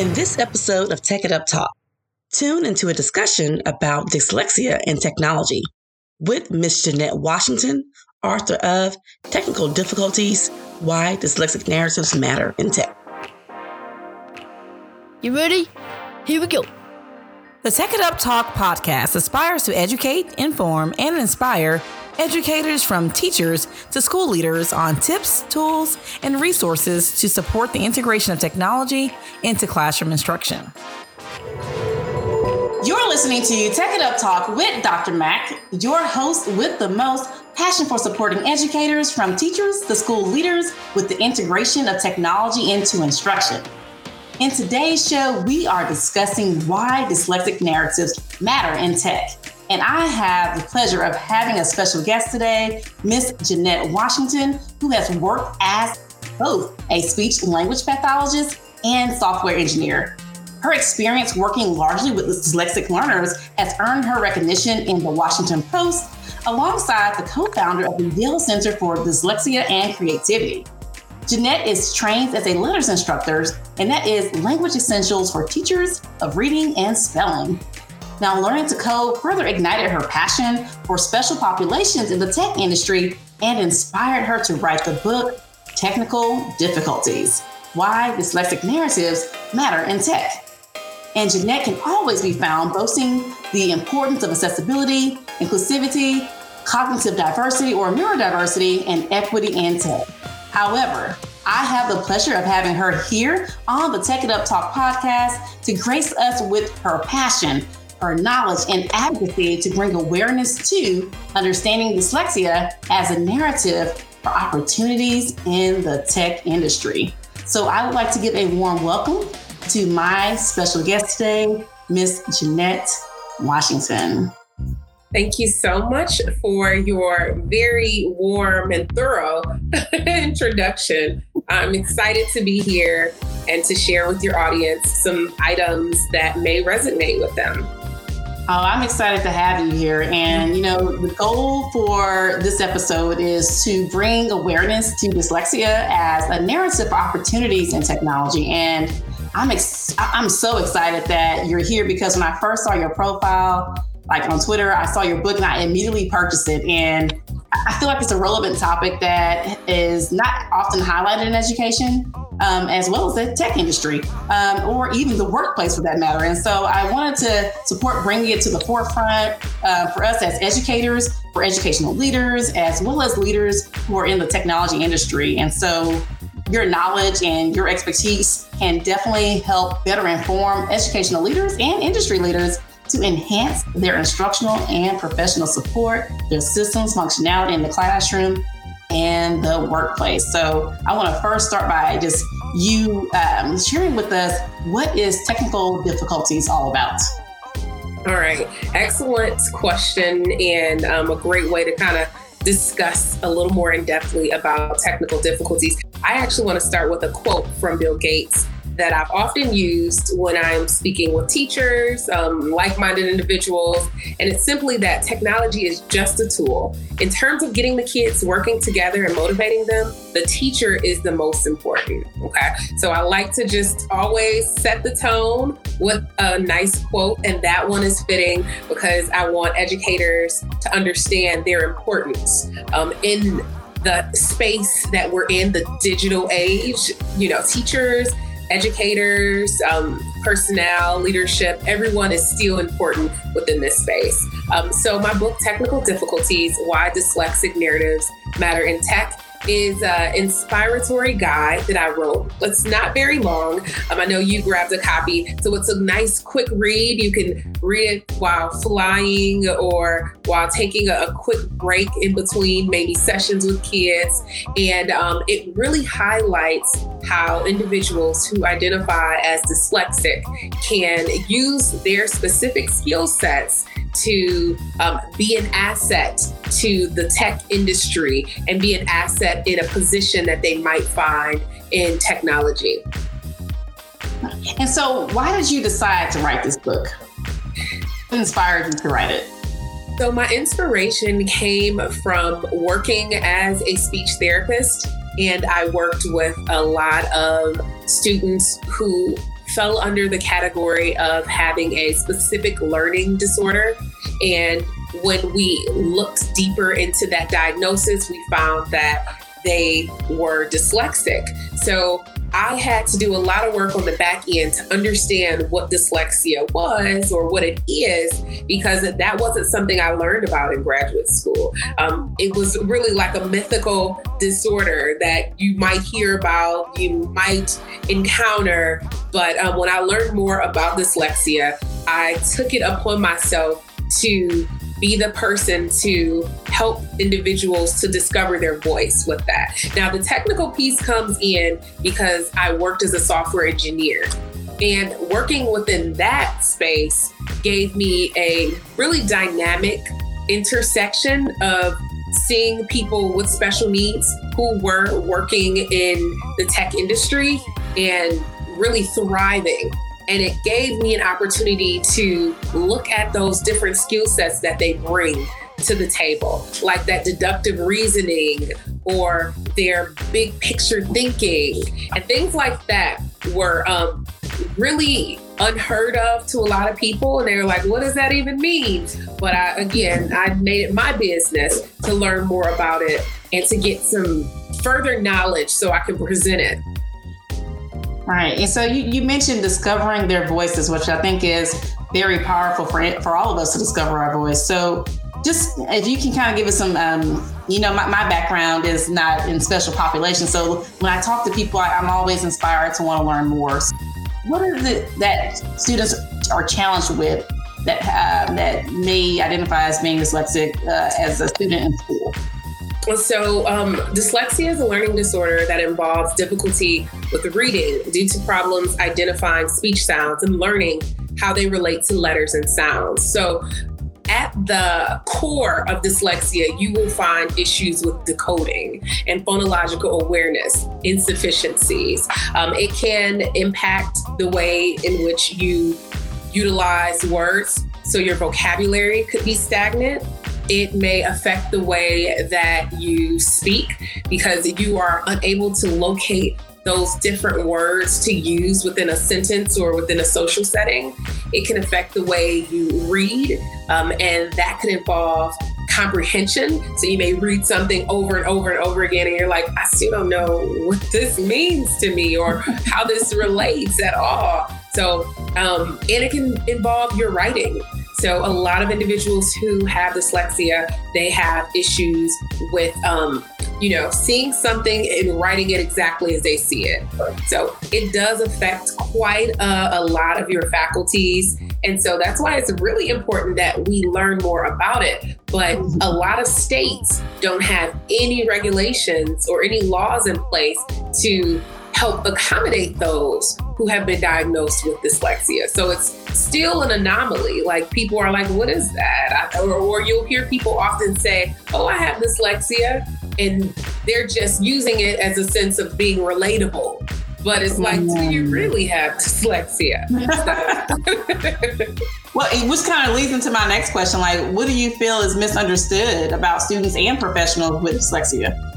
In this episode of Tech It Up Talk, tune into a discussion about dyslexia and technology with Miss Jeanette Washington, author of Technical Difficulties Why Dyslexic Narratives Matter in Tech. You ready? Here we go. The Tech It Up Talk podcast aspires to educate, inform, and inspire educators from teachers to school leaders on tips, tools, and resources to support the integration of technology into classroom instruction. You're listening to Tech It Up Talk with Dr. Mac, your host with the most passion for supporting educators from teachers to school leaders with the integration of technology into instruction. In today's show, we are discussing why dyslexic narratives matter in tech. And I have the pleasure of having a special guest today, Miss Jeanette Washington, who has worked as both a speech language pathologist and software engineer. Her experience working largely with dyslexic learners has earned her recognition in the Washington Post, alongside the co founder of the Yale Center for Dyslexia and Creativity. Jeanette is trained as a LETRS instructor, and that is language essentials for teachers of reading and spelling. Now, learning to code further ignited her passion for special populations in the tech industry and inspired her to write the book Technical Difficulties Why Dyslexic Narratives Matter in Tech. And Jeanette can always be found boasting the importance of accessibility, inclusivity, cognitive diversity or neurodiversity, and equity in tech. However, I have the pleasure of having her here on the Tech It Up Talk podcast to grace us with her passion her knowledge and advocacy to bring awareness to understanding dyslexia as a narrative for opportunities in the tech industry. So I would like to give a warm welcome to my special guest today, Miss Jeanette Washington. Thank you so much for your very warm and thorough introduction. I'm excited to be here and to share with your audience some items that may resonate with them. Oh, I'm excited to have you here. And, you know, the goal for this episode is to bring awareness to dyslexia as a narrative for opportunities in technology. And I'm ex- I'm so excited that you're here because when I first saw your profile, like on Twitter, I saw your book and I immediately purchased it. And I feel like it's a relevant topic that is not often highlighted in education um, as well as the tech industry um, or even the workplace for that matter. And so I wanted to support bringing it to the forefront uh, for us as educators, for educational leaders, as well as leaders who are in the technology industry. And so your knowledge and your expertise can definitely help better inform educational leaders and industry leaders to enhance their instructional and professional support, their systems functionality in the classroom, and the workplace. So I want to first start by just you um, sharing with us what is technical difficulties all about. All right, excellent question, and um, a great way to kind of discuss a little more in depthly about technical difficulties. I actually want to start with a quote from Bill Gates that I've often used when I'm speaking with teachers, um, like minded individuals. And it's simply that technology is just a tool. In terms of getting the kids working together and motivating them, the teacher is the most important. Okay. So I like to just always set the tone with a nice quote. And that one is fitting because I want educators to understand their importance um, in the space that we're in, the digital age. You know, teachers educators, um, personnel, leadership, everyone is still important within this space. Um, so, my book, Technical Difficulties Why Dyslexic Narratives Matter in Tech, is an inspiratory guide that I wrote. It's not very long. Um, I know you grabbed a copy, so it's a nice, quick read. You can read it while flying or while taking a, a quick break in between maybe sessions with kids. And um, it really highlights how individuals who identify as dyslexic can use their specific skill sets to um, be an asset to the tech industry and be an asset in a position that they might find in technology. And so, why did you decide to write this book? What inspired you to write it? So, my inspiration came from working as a speech therapist, and I worked with a lot of students who fell under the category of having a specific learning disorder. And when we looked deeper into that diagnosis, we found that they were dyslexic. So I had to do a lot of work on the back end to understand what dyslexia was or what it is, because that wasn't something I learned about in graduate school. Um, it was really like a mythical disorder that you might hear about, you might encounter. But um, when I learned more about dyslexia, I took it upon myself to be the person to help individuals to discover their voice with that. Now, the technical piece comes in because I worked as a software engineer. And working within that space gave me a really dynamic intersection of seeing people with special needs who were working in the tech industry and really thriving and it gave me an opportunity to look at those different skill sets that they bring to the table, like that deductive reasoning or their big picture thinking and things like that were um, really unheard of to a lot of people. And they were like what does that even mean? But I, again i made it my business to learn more about it and to get some further knowledge so i can present it Right. And so you, you mentioned discovering their voices, which I think is very powerful for, for all of us to discover our voice. So just if you can kind of give us some, um, you know, my, my, background is not in special population. So when I talk to people, I, am always inspired to want to learn more. So what is it that students are challenged with that uh, that may identify as being dyslexic uh, as a student in school? So, um, dyslexia is a learning disorder that involves difficulty with reading due to problems identifying speech sounds and learning how they relate to letters and sounds. So, at the core of dyslexia, you will find issues with decoding and phonological awareness insufficiencies. Um, it can impact the way in which you utilize words, so your vocabulary could be stagnant it may affect the way that you speak because you are unable to locate those different words to use within a sentence or within a social setting. It can affect the way you read, um, and that could involve comprehension. So you may read something over and over and over again, and you're like, I still don't know what this means to me or how this relates at all. So, um, and it can involve your writing. So, a lot of individuals who have dyslexia, they have issues with, um, you know, seeing something and writing it exactly as they see it. So, it does affect quite a, a lot of your faculties. And so, that's why it's really important that we learn more about it. But a lot of states don't have any regulations or any laws in place to help accommodate those who have been diagnosed with dyslexia. So it's still an anomaly. Like people are like, what is that? I, or, or you'll hear people often say, oh, I have dyslexia. And they're just using it as a sense of being relatable. But it's like, do you mm. really have dyslexia? well, which kind of leads into my next question. Like, what do you feel is misunderstood about students and professionals with dyslexia?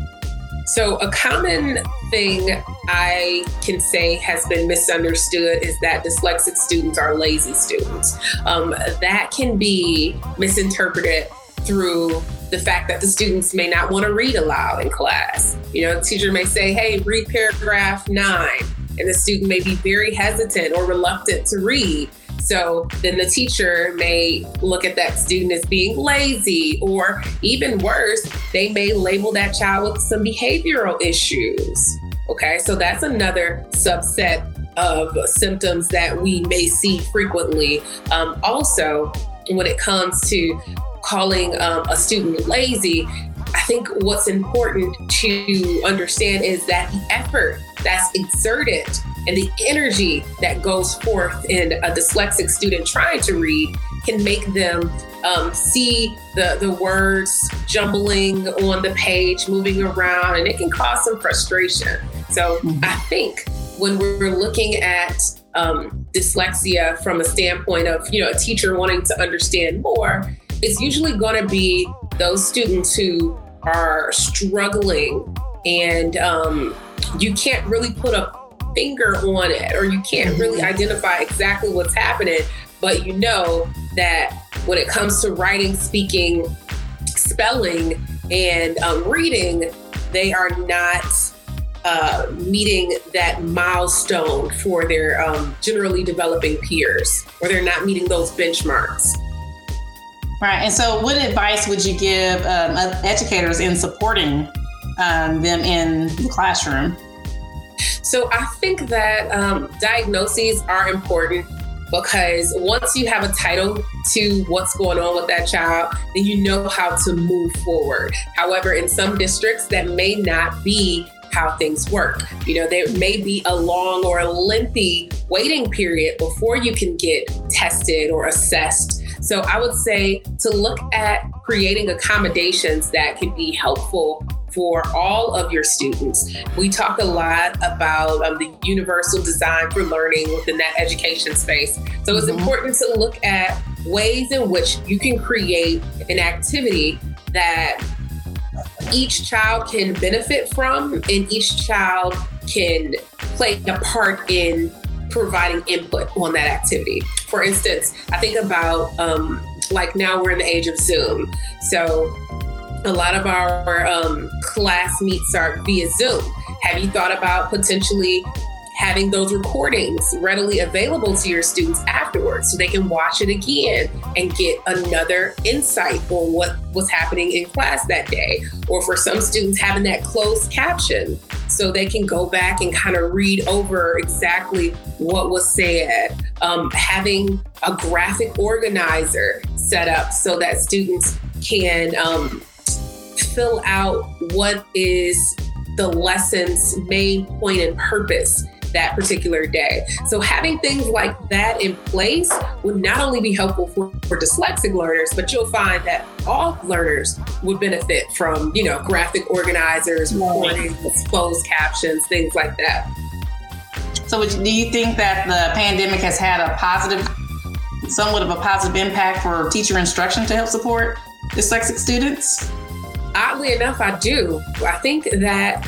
So, a common thing I can say has been misunderstood is that dyslexic students are lazy students. Um, that can be misinterpreted through the fact that the students may not want to read aloud in class. You know, the teacher may say, hey, read paragraph nine, and the student may be very hesitant or reluctant to read. So then the teacher may look at that student as being lazy, or even worse, they may label that child with some behavioral issues. Okay, so that's another subset of symptoms that we may see frequently. Um, also, when it comes to calling um, a student lazy, I think what's important to understand is that the effort that's exerted and the energy that goes forth in a dyslexic student trying to read can make them um, see the, the words jumbling on the page, moving around, and it can cause some frustration. So mm-hmm. I think when we're looking at um, dyslexia from a standpoint of you know a teacher wanting to understand more, it's usually going to be those students who are struggling and um, you can't really put a finger on it or you can't really mm-hmm. identify exactly what's happening, but you know that when it comes to writing, speaking, spelling, and um, reading, they are not uh, meeting that milestone for their um, generally developing peers, or they're not meeting those benchmarks. Right. And so, what advice would you give um, educators in supporting um, them in the classroom? So, I think that um, diagnoses are important because once you have a title to what's going on with that child, then you know how to move forward. However, in some districts, that may not be how things work. You know, there may be a long or a lengthy waiting period before you can get tested or assessed. So I would say to look at creating accommodations that could be helpful for all of your students. We talk a lot about um, the universal design for learning within that education space. So it's mm-hmm. important to look at ways in which you can create an activity that each child can benefit from and each child can play a part in providing input on that activity. For instance, I think about um, like now we're in the age of Zoom. So a lot of our um, class meets are via Zoom. Have you thought about potentially having those recordings readily available to your students afterwards so they can watch it again and get another insight on what was happening in class that day. Or for some students, having that closed caption so they can go back and kind of read over exactly what was said. Um, having a graphic organizer set up so that students can um, fill out what is the lesson's main point and purpose that particular day. So having things like that in place would not only be helpful for, for dyslexic learners, but you'll find that all learners would benefit from, you know, graphic organizers, recordings, closed captions, things like that. So do you think that the pandemic has had a positive, somewhat of a positive impact for teacher instruction to help support dyslexic students? Oddly enough, I do. I think that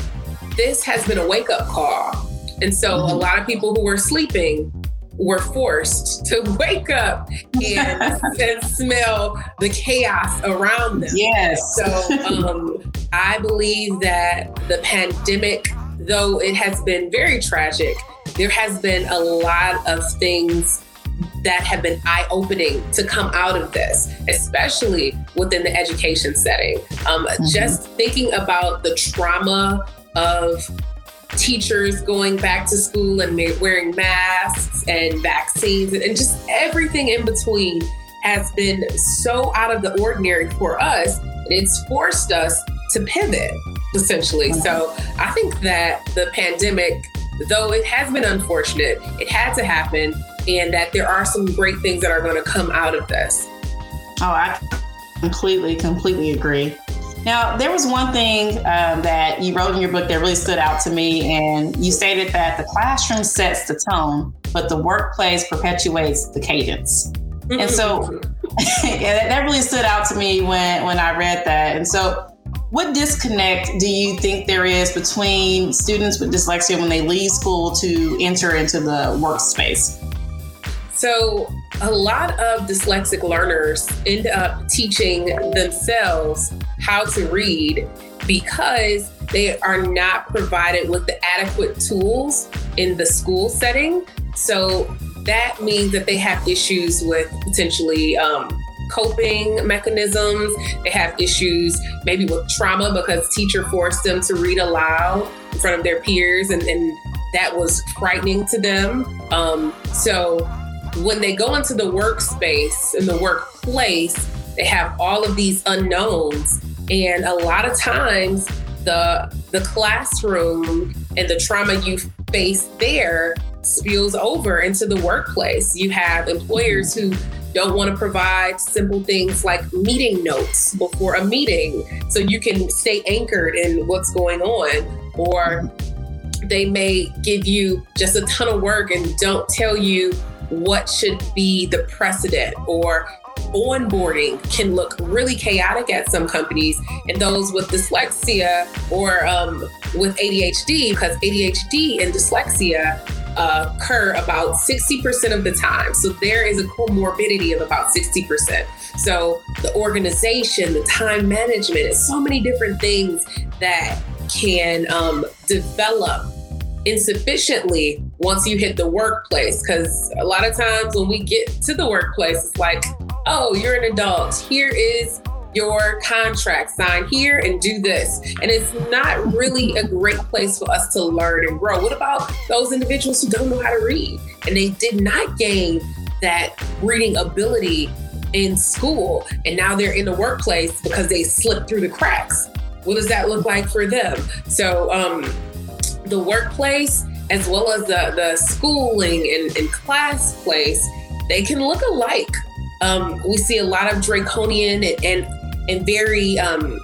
this has been a wake up call and so mm-hmm. a lot of people who were sleeping were forced to wake up and, and smell the chaos around them. Yes. So um, I believe that the pandemic, though it has been very tragic, there has been a lot of things that have been eye opening to come out of this, especially within the education setting. Um, mm-hmm. Just thinking about the trauma of teachers going back to school and wearing masks and vaccines and just everything in between has been so out of the ordinary for us. And it's forced us to pivot essentially. So I think that the pandemic, though it has been unfortunate, it had to happen, and that there are some great things that are going to come out of this. Oh, I completely, completely agree. Now, there was one thing um, that you wrote in your book that really stood out to me, and you stated that the classroom sets the tone, but the workplace perpetuates the cadence. And so yeah, that really stood out to me when, when I read that. And so, what disconnect do you think there is between students with dyslexia when they leave school to enter into the workspace? So, a lot of dyslexic learners end up teaching themselves how to read because they are not provided with the adequate tools in the school setting. So that means that they have issues with potentially um, coping mechanisms. They have issues maybe with trauma because teacher forced them to read aloud in front of their peers, and, and that was frightening to them. Um, so when they go into the workspace in the workplace, they have all of these unknowns and a lot of times, the the classroom and the trauma you face there spills over into the workplace. You have employers who don't want to provide simple things like meeting notes before a meeting so you can stay anchored in what's going on or they may give you just a ton of work and don't tell you what should be the precedent or onboarding can look really chaotic at some companies, and those with dyslexia or um, with ADHD, because ADHD and dyslexia uh, occur about 60% of the time. So there is a comorbidity of about 60%. So the organization, the time management, so many different things that can um, develop insufficiently once you hit the workplace. Because a lot of times when we get to the workplace, it's like, oh, you're an adult. Here is your contract, sign here and do this. And it's not really a great place for us to learn and grow. What about those individuals who don't know how to read and they did not gain that reading ability in school and now they're in the workplace because they slipped through the cracks? What does that look like for them? So, um, the workplace as well as the, the schooling and, and class place, they can look alike. Um, we see a lot of draconian and, and, and very um,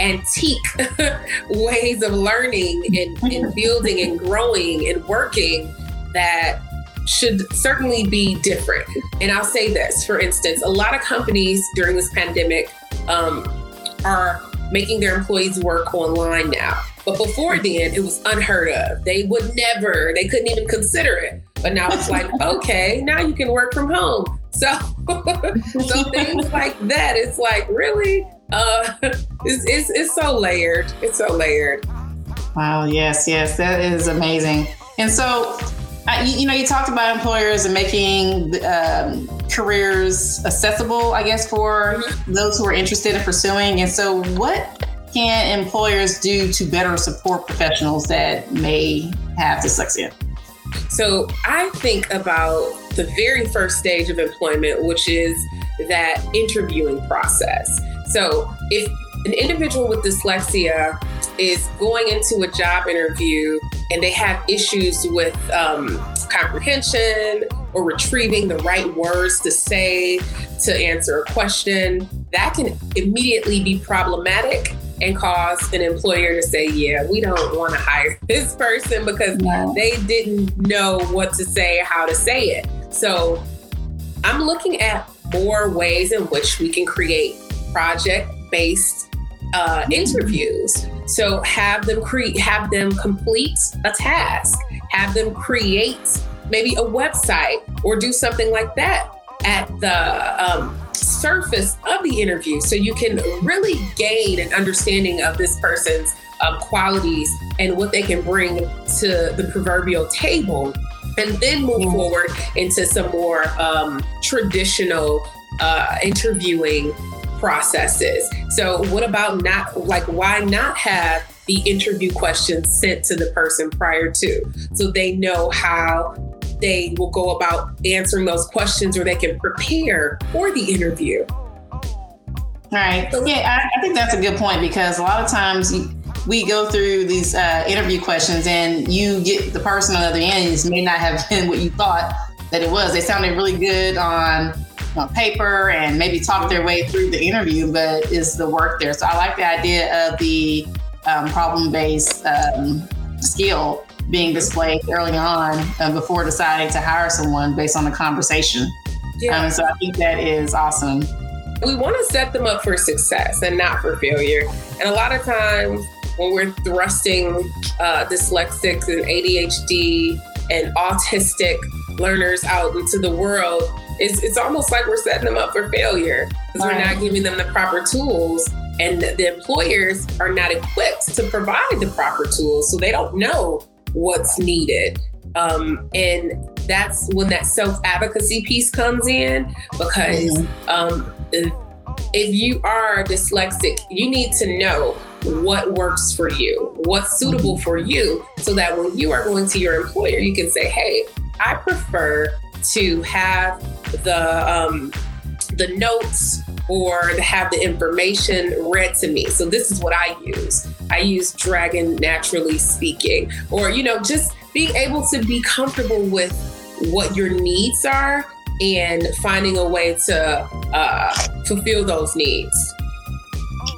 antique ways of learning and, and building and growing and working that should certainly be different. And I'll say this, for instance, a lot of companies during this pandemic um, are making their employees work online now. But before then, it was unheard of. They would never, they couldn't even consider it. But now it's like, okay, now you can work from home. So, so things like that. It's like really, uh, it's, it's it's so layered. It's so layered. Wow. Yes. Yes. That is amazing. And so, you, you, know, you talked about employers and making um, careers accessible, I guess, for mm-hmm. those who are interested in pursuing. And so, what can employers do to better support professionals that may have dyslexia? So I think about the very first stage of employment, which is that interviewing process. So if an individual with dyslexia is going into a job interview and they have issues with um, comprehension or retrieving the right words to say to answer a question, that can immediately be problematic and cause an employer to say, yeah, we don't want to hire this person because no. they didn't know what to say, how to say it. So I'm looking at more ways in which we can create project based uh, interviews. So have them create, have them complete a task, have them create maybe a website or do something like that at the um, surface of the interview so you can really gain an understanding of this person's um, qualities and what they can bring to the proverbial table and then move mm. forward into some more um, traditional uh, interviewing processes. So, what about not like why not have the interview questions sent to the person prior to so they know how they will go about answering those questions or they can prepare for the interview. Right. Yeah, I, I think that's a good point because a lot of times you, we go through these uh, interview questions and you get the person on the other end may not have been what you thought that it was. They sounded really good on, on paper and maybe talked their way through the interview, but is the work there? So I like the idea of the um, problem based um, skill being displayed early on uh, before deciding to hire someone based on the conversation. Yeah. Um, so I think that is awesome. We want to set them up for success and not for failure. And a lot of times when we're thrusting uh, dyslexics and ADHD and autistic learners out into the world, it's, it's almost like we're setting them up for failure because right. we're not giving them the proper tools and the employers are not equipped to provide the proper tools so they don't know what's needed. Um, and that's when that self advocacy piece comes in because um, if you are dyslexic, you need to know what works for you, what's suitable for you, so that when you are going to your employer, you can say, "Hey, I prefer to have the um, the notes or to have the information read to me. So this is what I use. I use Dragon Naturally Speaking, or, you know, just being able to be comfortable with what your needs are and finding a way to uh, fulfill those needs.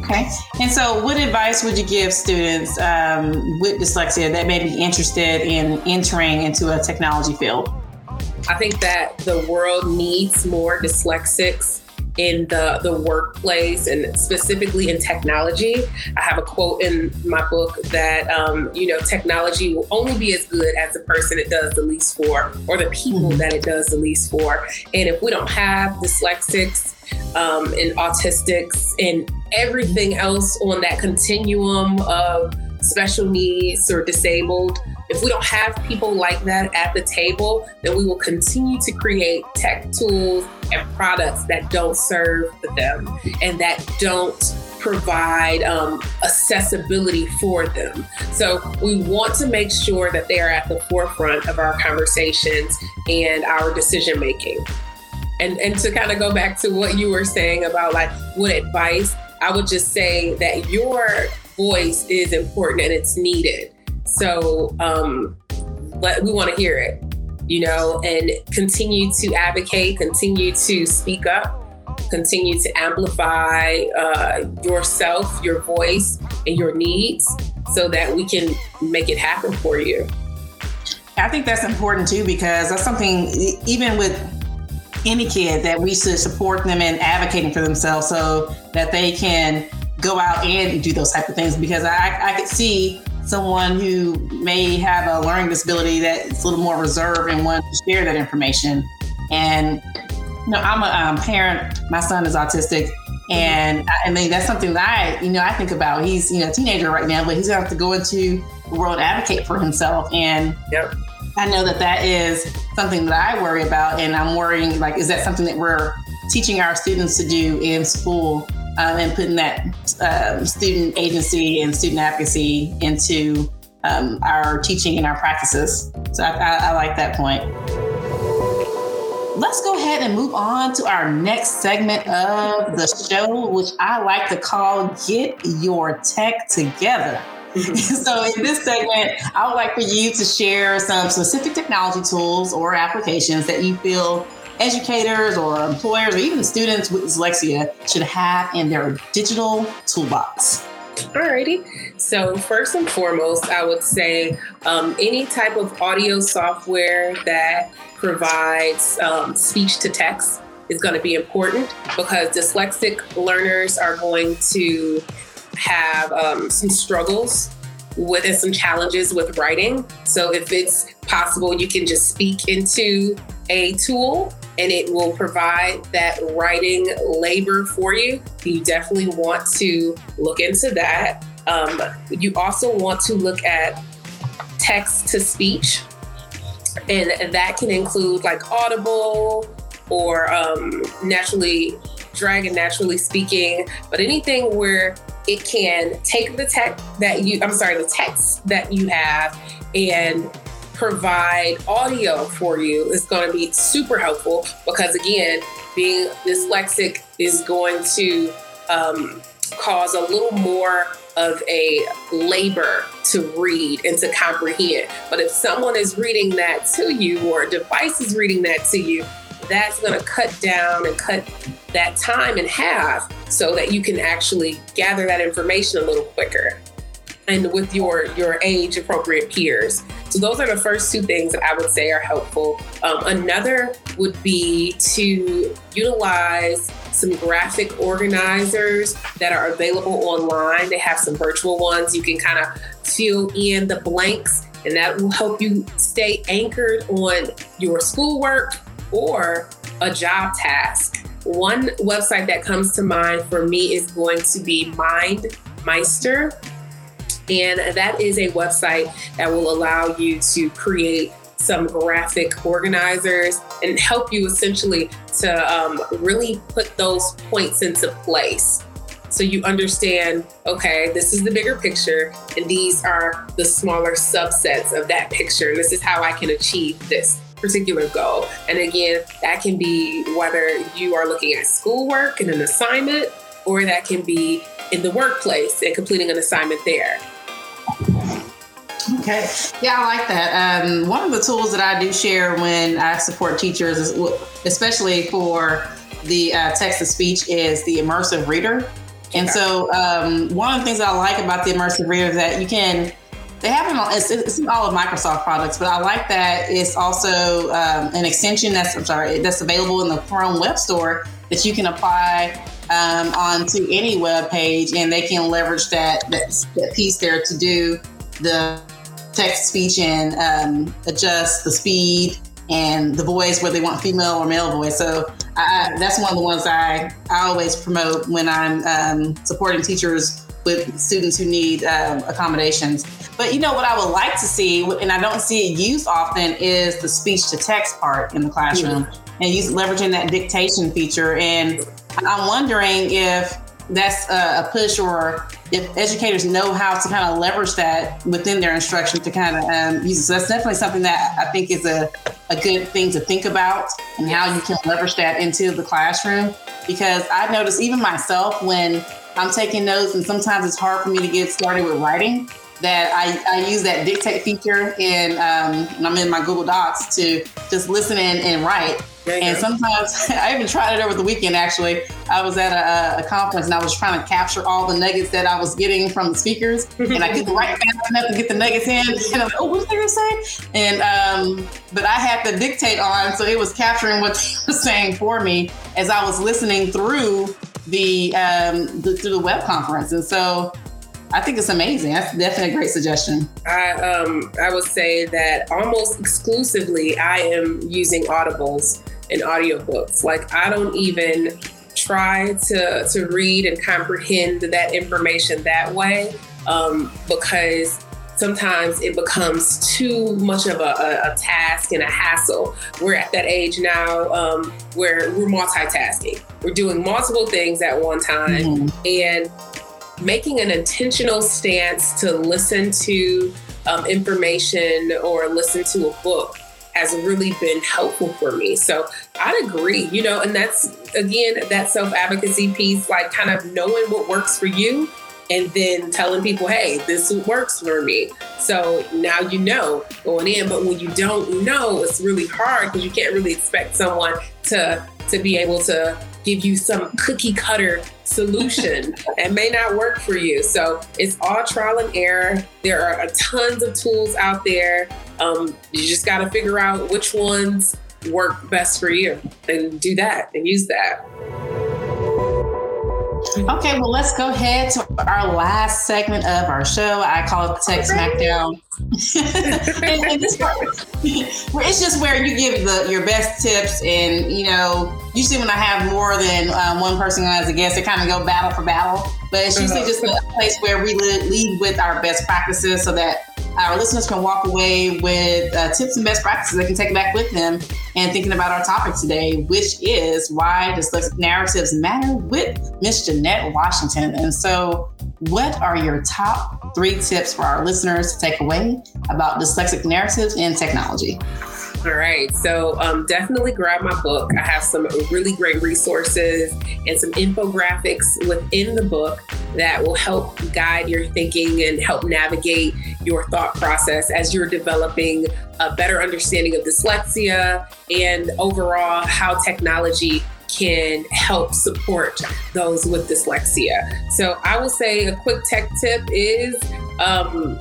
Okay. And so, what advice would you give students um, with dyslexia that may be interested in entering into a technology field? I think that the world needs more dyslexics in the, the workplace and specifically in technology. I have a quote in my book that, um, you know, technology will only be as good as the person it does the least for or the people mm-hmm. that it does the least for. And if we don't have dyslexics, um, and autistics and everything else on that continuum of special needs or disabled, if we don't have people like that at the table, then we will continue to create tech tools and products that don't serve them and that don't provide um, accessibility for them. So we want to make sure that they are at the forefront of our conversations and our decision making. And, and to kind of go back to what you were saying about like what advice, I would just say that your voice is important and it's needed. So um, let, we want to hear it, you know, and continue to advocate, continue to speak up, continue to amplify uh, yourself, your voice, and your needs so that we can make it happen for you. I think that's important too because that's something even with any kid that we should support them in advocating for themselves so that they can go out and do those type of things because I, I could see someone who may have a learning disability that's a little more reserved and want to share that information. And you know, I'm a um, parent. My son is autistic, and I, I mean that's something that I, you know, I think about. He's you know a teenager right now, but he's gonna have to go into the world and advocate for himself. And yep. I know that that is something that I worry about, and I'm worrying like, is that something that we're teaching our students to do in school? Um, and putting that um, student agency and student advocacy into um, our teaching and our practices. So I, I, I like that point. Let's go ahead and move on to our next segment of the show, which I like to call Get Your Tech Together. Mm-hmm. so, in this segment, I would like for you to share some specific technology tools or applications that you feel educators or employers or even students with dyslexia should have in their digital toolbox? Alrighty. So first and foremost, I would say um, any type of audio software that provides um, speech to text is going to be important because dyslexic learners are going to have um, some struggles with and some challenges with writing. So if it's possible, you can just speak into a tool and it will provide that writing labor for you. You definitely want to look into that. Um, you also want to look at text to speech, and that can include like Audible or um, naturally dragon naturally speaking but anything where it can take the text that you i'm sorry the text that you have and provide audio for you is going to be super helpful because, again, being dyslexic is going to um, cause a little more of a labor to read and to comprehend. But if someone is reading that to you or a device is reading that to you, that's going to cut down and cut that time in half so that you can actually gather that information a little quicker and with your your age appropriate peers. So those are the first two things that I would say are helpful. Um, another would be to utilize some graphic organizers that are available online. They have some virtual ones. You can kind of fill in the blanks, and that will help you stay anchored on your schoolwork or a job task. One website that comes to mind for me is going to be MindMeister. And that is a website that will allow you to create some graphic organizers and help you essentially to um, really put those points into place. So you understand, okay, this is the bigger picture, and these are the smaller subsets of that picture. And This is how I can achieve this particular goal. And again, that can be whether you are looking at schoolwork and an assignment, or that can be in the workplace and completing an assignment there. Okay. Yeah, I like that. Um, one of the tools that I do share when I support teachers, is, especially for the uh, text to speech, is the immersive reader. And so, um, one of the things I like about the immersive reader is that you can they have it on. It's, it's in all of Microsoft products, but I like that it's also um, an extension that's I'm sorry that's available in the Chrome Web Store that you can apply um, onto any web page, and they can leverage that, that, that piece there to do the text speech and um, adjust the speed and the voice where they want female or male voice. So I, that's one of the ones I, I always promote when I'm um, supporting teachers with students who need um, accommodations. But you know what I would like to see, and I don't see it used often, is the speech to text part in the classroom and use leveraging that dictation feature. And I'm wondering if that's a, push or if educators know how to kind of leverage that within their instruction to kind of um, use it. So that's definitely something that I think is a, a good thing to think about and how you can leverage that into the classroom. Because I've noticed even myself when I'm taking notes and sometimes it's hard for me to get started with writing that I, I use that dictate feature in um, I'm in my Google Docs to just listen and write. And sometimes I even tried it over the weekend. Actually, I was at a, a, conference and I was trying to capture all the nuggets that I was getting from the speakers, and I couldn't write fast enough to get the nuggets in. And I'm like, "Oh, what did they say?" And um, but I had to dictate on, so it was capturing what they were saying for me as I was listening through the, um, the through the web conference. And so I think it's amazing. That's definitely a great suggestion. I um I would say that almost exclusively I am using audibles and audiobooks. Like I don't even try to to read and comprehend that information that way um, because sometimes it becomes too much of a, a, a, task and a hassle. We're at that age now um, where we're multitasking. We're doing multiple things at one time, mm-hmm. and making an intentional stance to listen to um, information or listen to a book has really been helpful for me. So I'd agree, you know, and that's again that self advocacy piece, like kind of knowing what works for you and then telling people, hey, this works for me. So now you know going in. But when you don't know, it's really hard because you can't really expect someone to to be able to give you some cookie cutter solution and may not work for you. So it's all trial and error. There are tons of tools out there. Um, you just got to figure out which ones work best for you and do that and use that. Okay, well, let's go ahead to our last segment of our show. I call it the Tech Smackdown. and, and this part, it's just where you give the, your best tips, and you know, usually when I have more than um, one person as a guest, they kind of go battle for battle. But it's usually just a place where we lead with our best practices, so that our listeners can walk away with uh, tips and best practices they can take back with them and thinking about our topic today, which is why dyslexic narratives matter with Miss Jeanette Washington. And so, what are your top three tips for our listeners to take away about dyslexic narratives and technology? All right. So um, definitely grab my book. I have some really great resources and some infographics within the book that will help guide your thinking and help navigate your thought process as you're developing a better understanding of dyslexia and overall how technology can help support those with dyslexia. So I will say a quick tech tip is um,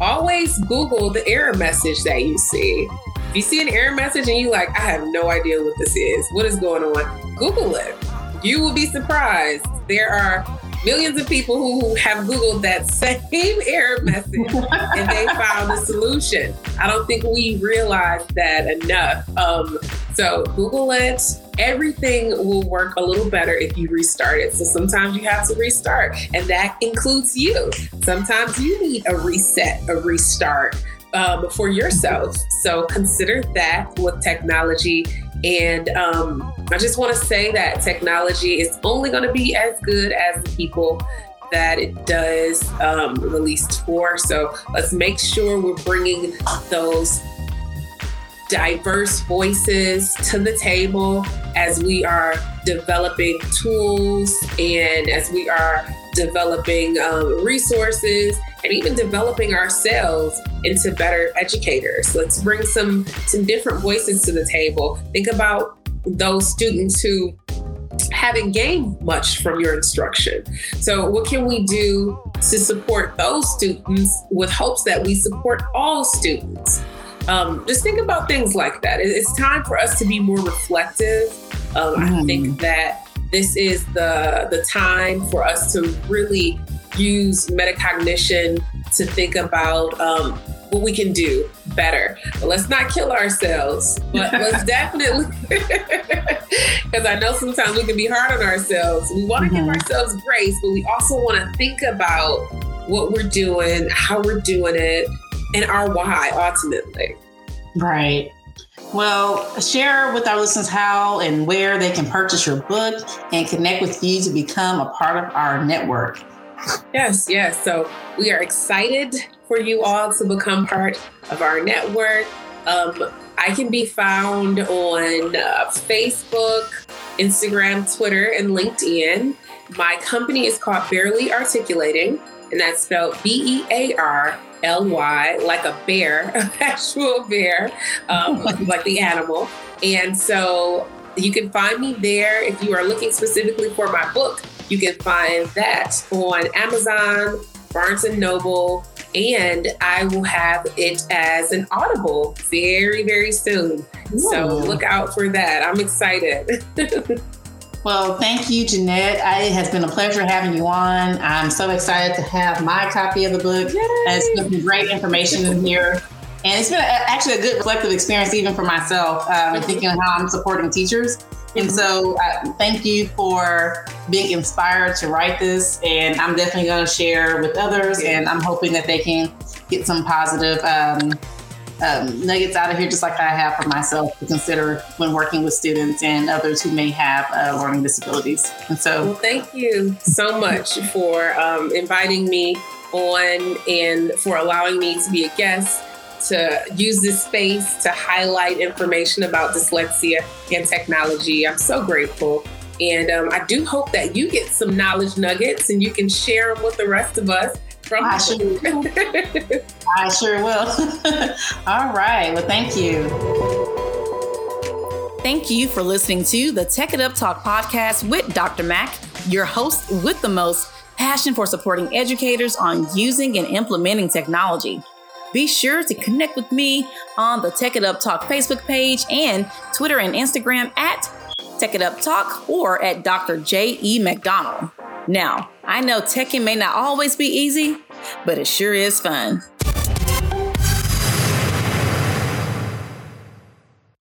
always Google the error message that you see. If you see an error message and you like, I have no idea what this is, what is going on, Google it. You will be surprised. There are millions of people who have Googled that same error message and they found a solution. I don't think we realize that enough. Um, so Google it. Everything will work a little better if you restart it. So sometimes you have to restart, and that includes you. Sometimes you need a reset, a restart um, for yourself. So consider that with technology. And um, I just want to say that technology is only going to be as good as the people that it does um, for. So let's make sure we're bringing those diverse voices to the table as we are developing tools and as we are developing um, resources and even developing ourselves into better educators. Let's bring some some different voices to the table. Think about those students who haven't gained much from your instruction. So, what can we do to support those students with hopes that we support all students. Um, just think about things like that. It's time for us to be more reflective. Um, mm. I think that this is the the time for us to really use metacognition to think about um, what we can do better. But let's not kill ourselves. But let's definitely, because I know sometimes we can be hard on ourselves. We want to mm-hmm. give ourselves grace, but we also want to think about what we're doing, how we're doing it, and our why ultimately. Right. Well, share with our listeners how and where they can purchase your book and connect with you to become a part of our network. Yes, yes. So we are excited for you all to become part of our network. Um, I can be found on uh, Facebook, Instagram, Twitter, and LinkedIn. My company is called Bearly Articulating, and that's spelled B E A R L Y, like a bear, an actual bear, um, like the animal. And so you can find me there if you are looking specifically for my book. You can find that on Amazon, Barnes and Noble, and I will have it as an audible very, very soon. Ooh. So look out for that. I'm excited. Well, thank you, Jeanette. it has been a pleasure having you on. I'm so excited to have my copy of the book. It's been great information in here. And it's been a, actually a good reflective experience, even for myself, um, thinking how I'm supporting teachers. And so, uh, thank you for being inspired to write this. And I'm definitely going to share with others. And I'm hoping that they can get some positive um, um, nuggets out of here, just like I have for myself to consider when working with students and others who may have uh, learning disabilities. And so, well, thank you so much for um, inviting me on and for allowing me to be a guest to use this space to highlight information about dyslexia and technology. I'm so grateful. And um, I do hope that you get some knowledge nuggets and you can share them with the rest of us from I sure will. I sure will. All right. Well, thank you. Thank you for listening to the Tech It Up Talk podcast with Dr. Mack, your host with the most passion for supporting educators on using and implementing technology. Be sure to connect with me on the Tech It Up Talk Facebook page and Twitter and Instagram at Tech It Up Talk or at Dr. J. E. McDonald. Now, I know teching may not always be easy, but it sure is fun.